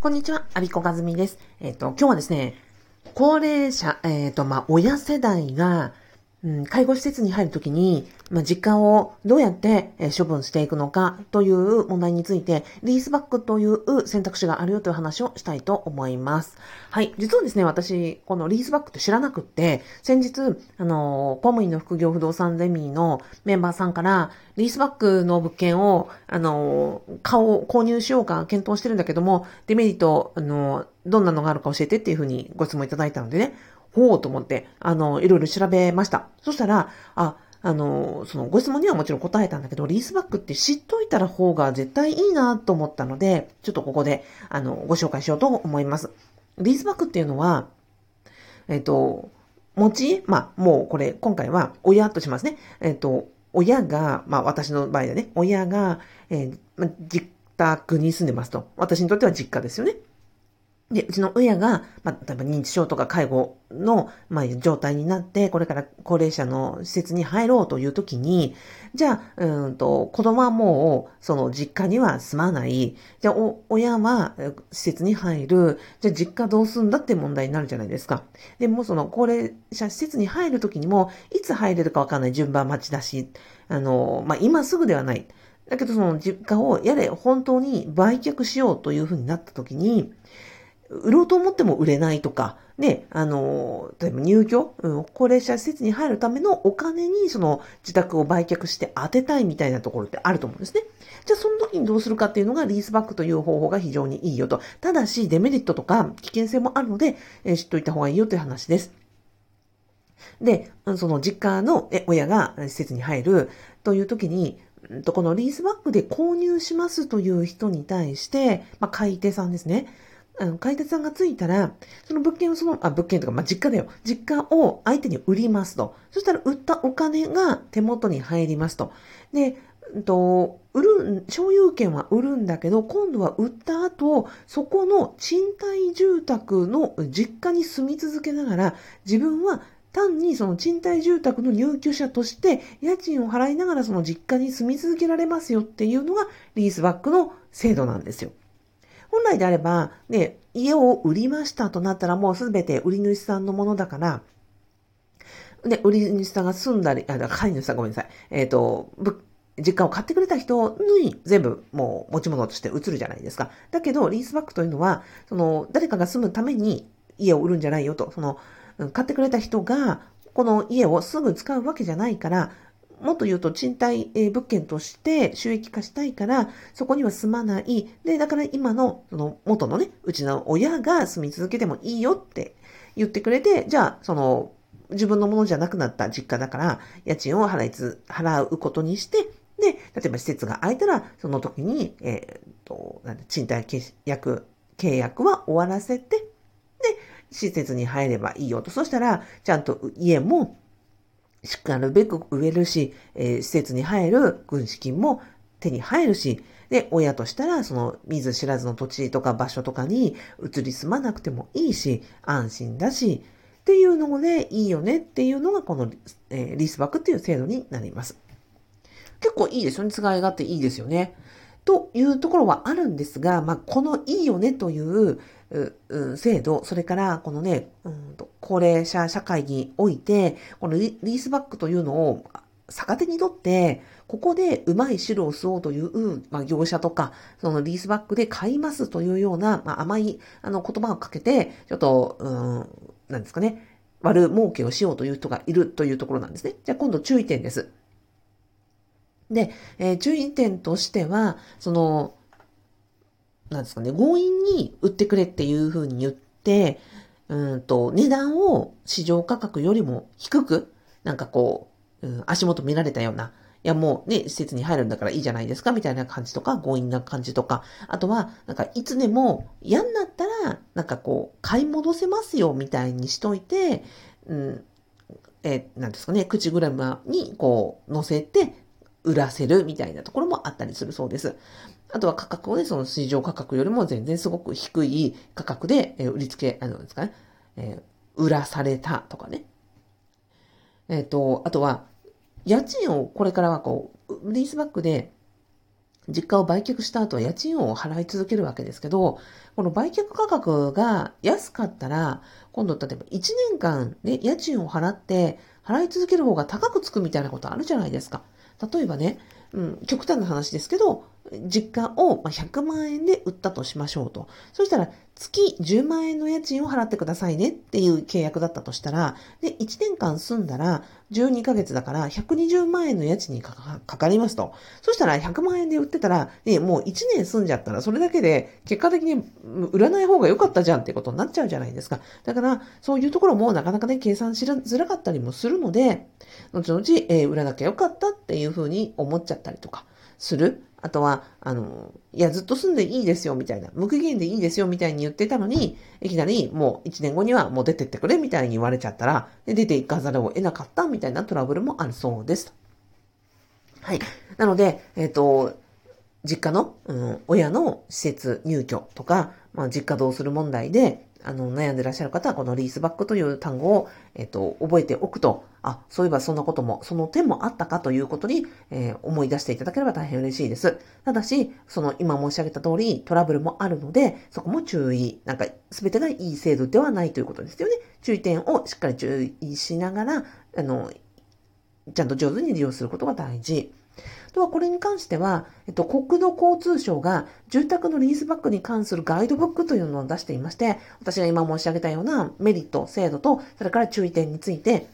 こんにちは、アビコガズミです。えっ、ー、と、今日はですね、高齢者、えっ、ー、と、まあ、親世代が、うん、介護施設に入るときに、まあ、実家をどうやって、処分していくのかという問題について、リースバックという選択肢があるよという話をしたいと思います。はい。実はですね、私、このリースバックって知らなくって、先日、あの、公務員の副業不動産ゼミのメンバーさんから、リースバックの物件を、あの、買おう、購入しようか検討してるんだけども、デメリット、あの、どんなのがあるか教えてっていうふうにご質問いただいたのでね、ほうと思って、あの、いろいろ調べました。そしたら、あ、あの、そのご質問にはもちろん答えたんだけど、リースバックって知っといたら方が絶対いいなと思ったので、ちょっとここで、あの、ご紹介しようと思います。リースバックっていうのは、えっと、持ちまあ、もうこれ、今回は親としますね。えっと、親が、まあ私の場合でね、親が、えー、ま、実宅に住んでますと。私にとっては実家ですよね。で、うちの親が、まあ、例えば認知症とか介護の、まあ、状態になって、これから高齢者の施設に入ろうという時に、じゃあ、うんと、子供はもう、その実家には住まない。じゃあ、お、親は施設に入る。じゃあ、実家どうすんだって問題になるじゃないですか。でも、その高齢者施設に入る時にも、いつ入れるかわかんない順番待ちだし、あの、まあ、今すぐではない。だけど、その実家をやれ本当に売却しようというふうになった時に、売ろうと思っても売れないとか、ね、あの、例えば入居、うん、高齢者施設に入るためのお金にその自宅を売却して当てたいみたいなところってあると思うんですね。じゃあその時にどうするかっていうのがリースバックという方法が非常にいいよと。ただしデメリットとか危険性もあるので、えー、知っといた方がいいよという話です。で、その実家の親が施設に入るという時に、このリースバックで購入しますという人に対して、まあ、買い手さんですね。あの、買い手さんがついたら、その物件をその、あ、物件とか、まあ、実家だよ。実家を相手に売りますと。そしたら、売ったお金が手元に入りますと。で、と、売る、所有権は売るんだけど、今度は売った後、そこの賃貸住宅の実家に住み続けながら、自分は単にその賃貸住宅の入居者として、家賃を払いながらその実家に住み続けられますよっていうのが、リースバックの制度なんですよ。本来であれば、ね、家を売りましたとなったらもうすべて売り主さんのものだから、で、売り主さんが住んだり、あ、飼い主さんごめんなさい。えっ、ー、と、実家を買ってくれた人に全部もう持ち物として移るじゃないですか。だけど、リースバックというのは、その、誰かが住むために家を売るんじゃないよと、その、買ってくれた人が、この家をすぐ使うわけじゃないから、もっと言うと賃貸物件として収益化したいから、そこには住まない。で、だから今の、その元のね、うちの親が住み続けてもいいよって言ってくれて、じゃあ、その、自分のものじゃなくなった実家だから、家賃を払いつ、払うことにして、で、例えば施設が空いたら、その時に、えっ、と、なん賃貸契約、契約は終わらせて、で、施設に入ればいいよと。そしたら、ちゃんと家もしかるべく植えるし、えー、施設に入る軍資金も手に入るし、で、親としたら、その、見ず知らずの土地とか場所とかに移り住まなくてもいいし、安心だし、っていうので、いいよねっていうのが、この、えー、リスバックっていう制度になります。結構いいですよね。使い勝手いいですよね。というところはあるんですが、まあ、このいいよねとい、う制度、それからこのね、うんと、高齢者社会において、このリースバックというのを逆手にとって、ここでうまい汁を吸おうという、まあ、業者とか、そのリースバックで買いますというような、まあ、甘いあの言葉をかけて、ちょっと、うん、なんですかね、悪儲けをしようという人がいるというところなんですね。じゃあ今度注意点です。で、えー、注意点としては、その、なんですかね、強引に売ってくれっていうふうに言って、うんと、値段を市場価格よりも低く、なんかこう、うん、足元見られたような、いやもうね、施設に入るんだからいいじゃないですか、みたいな感じとか、強引な感じとか、あとは、なんかいつでも嫌になったら、なんかこう、買い戻せますよ、みたいにしといて、うん、え、なんですかね、口グラムにこう、乗せて、売らせるみたいなところもあったりするそうです。あとは価格をね、その市場価格よりも全然すごく低い価格で、え売りつけ、あのですかね、えー、売らされたとかね。えっ、ー、と、あとは、家賃をこれからはこう、リースバックで、実家を売却した後は家賃を払い続けるわけですけど、この売却価格が安かったら、今度例えば1年間で家賃を払って払い続ける方が高くつくみたいなことあるじゃないですか。例えばね、うん、極端な話ですけど、実家を100万円で売ったとしましょうと。そしたら、月10万円の家賃を払ってくださいねっていう契約だったとしたら、で、1年間住んだら、12ヶ月だから120万円の家賃にかかりますと。そしたら100万円で売ってたら、ね、もう1年住んじゃったら、それだけで結果的に売らない方が良かったじゃんってことになっちゃうじゃないですか。だから、そういうところもなかなかね、計算しづらかったりもするので、後々、えー、売らなきゃよかったっていうふうに思っちゃったりとかする。あとは、あの、いや、ずっと住んでいいですよ、みたいな。無期限でいいですよ、みたいに言ってたのに、いきなり、もう1年後にはもう出てってくれ、みたいに言われちゃったら、で出ていかざるを得なかった、みたいなトラブルもあるそうです。はい。なので、えっ、ー、と、実家の、うん、親の施設入居とか、まあ、実家どうする問題で、あの、悩んでらっしゃる方は、このリースバックという単語を、えっ、と、覚えておくと、あ、そういえばそんなことも、その点もあったかということに、えー、思い出していただければ大変嬉しいです。ただし、その今申し上げた通り、トラブルもあるので、そこも注意。なんか、すべてがいい制度ではないということですよね。注意点をしっかり注意しながら、あの、ちゃんと上手に利用することが大事。とはこれに関しては、えっと、国土交通省が住宅のリースバックに関するガイドブックというのを出していまして、私が今申し上げたようなメリット、制度と、それから注意点について、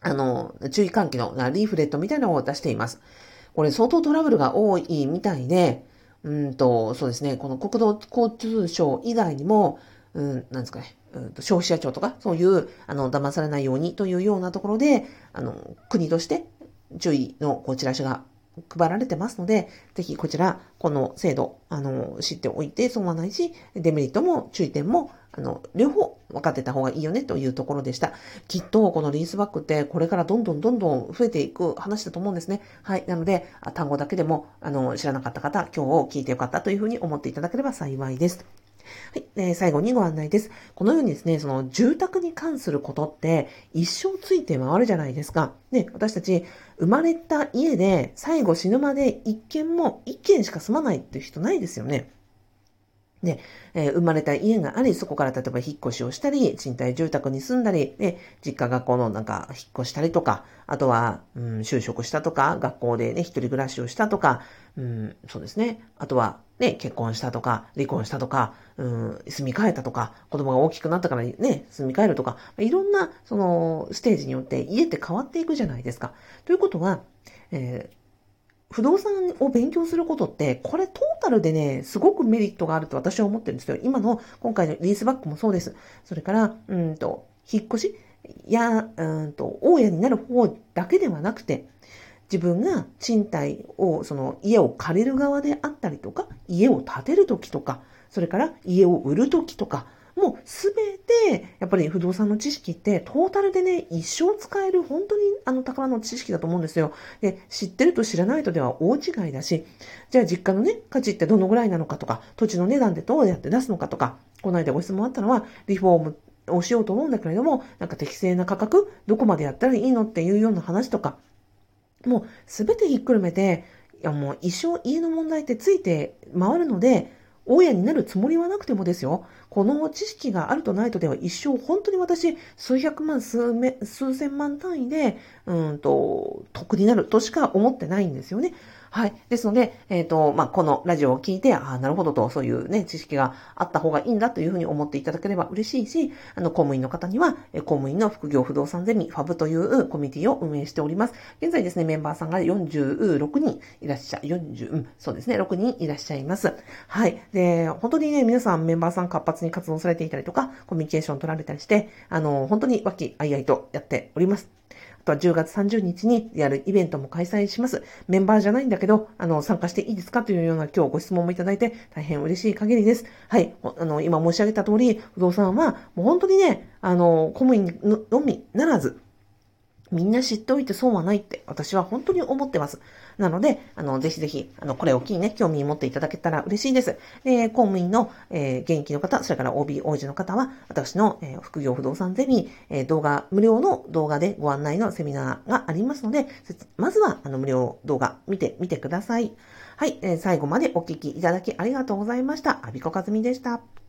あの、注意喚起のリーフレットみたいなのを出しています。これ相当トラブルが多いみたいで、うんと、そうですね、この国土交通省以外にも、うん、なんですかね、うん消費者庁とか、そういう、あの、騙されないようにというようなところで、あの、国として注意のこうチラシが配られてますので、ぜひこちら、この制度、あの、知っておいて損はないし、デメリットも注意点も、あの、両方分かってた方がいいよねというところでした。きっと、このリースバックってこれからどんどんどんどん増えていく話だと思うんですね。はい。なので、単語だけでも、あの、知らなかった方、今日を聞いてよかったというふうに思っていただければ幸いです。はい。えー、最後にご案内です。このようにですね、その住宅に関することって一生ついて回るじゃないですか。ね、私たち生まれた家で最後死ぬまで一軒も一軒しか住まないっていう人ないですよね。で、えー、生まれた家があり、そこから例えば引っ越しをしたり、賃貸住宅に住んだり、で、実家学校のなんか引っ越したりとか、あとは、うん、就職したとか、学校でね、一人暮らしをしたとか、うん、そうですね。あとは、ね、結婚したとか、離婚したとか、うん、住み替えたとか、子供が大きくなったからね、住み替えるとか、いろんな、その、ステージによって家って変わっていくじゃないですか。ということは、えー不動産を勉強することって、これトータルでね、すごくメリットがあると私は思ってるんですよ。今の、今回のリースバックもそうです。それから、うんと、引っ越しや、うんと、大家になる方だけではなくて、自分が賃貸を、その家を借りる側であったりとか、家を建てるときとか、それから家を売るときとか、もうすべて、やっぱり不動産の知識ってトータルでね、一生使える本当にあの宝の知識だと思うんですよ。で、知ってると知らないとでは大違いだし、じゃあ実家のね、価値ってどのぐらいなのかとか、土地の値段でどうやって出すのかとか、この間ご質問あったのは、リフォームをしようと思うんだけれども、なんか適正な価格、どこまでやったらいいのっていうような話とか、もうすべてひっくるめて、いやもう一生家の問題ってついて回るので、大家になるつもりはなくてもですよ、この知識があるとないとでは一生本当に私数百万数数千万単位で、うんと、得になるとしか思ってないんですよね。はい。ですので、えっ、ー、と、まあ、このラジオを聞いて、ああ、なるほどと、そういうね、知識があった方がいいんだというふうに思っていただければ嬉しいし、あの、公務員の方には、公務員の副業不動産ゼミ、ファブというコミュニティを運営しております。現在ですね、メンバーさんが46人いらっしゃ、40、うん、そうですね、6人いらっしゃいます。はい。で、本当にね、皆さんメンバーさん活発に活動されていたりとか、コミュニケーション取られたりして、あの、本当に和気あいあいとやっております。あとは10月30日にやるイベントも開催します。メンバーじゃないんだけど、あの、参加していいですかというような今日ご質問もいただいて大変嬉しい限りです。はい。あの、今申し上げた通り、不動産はもう本当にね、あの、公務員のみならず、みんな知っておいて損はないって私は本当に思ってます。なので、あの、ぜひぜひ、あの、これを機にね、興味持っていただけたら嬉しいです。で、公務員の、えー、現役の方、それから OB、王子の方は、私の、えー、副業不動産ゼミ、えー、動画、無料の動画でご案内のセミナーがありますので、まずは、あの、無料動画見てみてください。はい、えー最後までお聞きいただきありがとうございました。アビコカズミでした。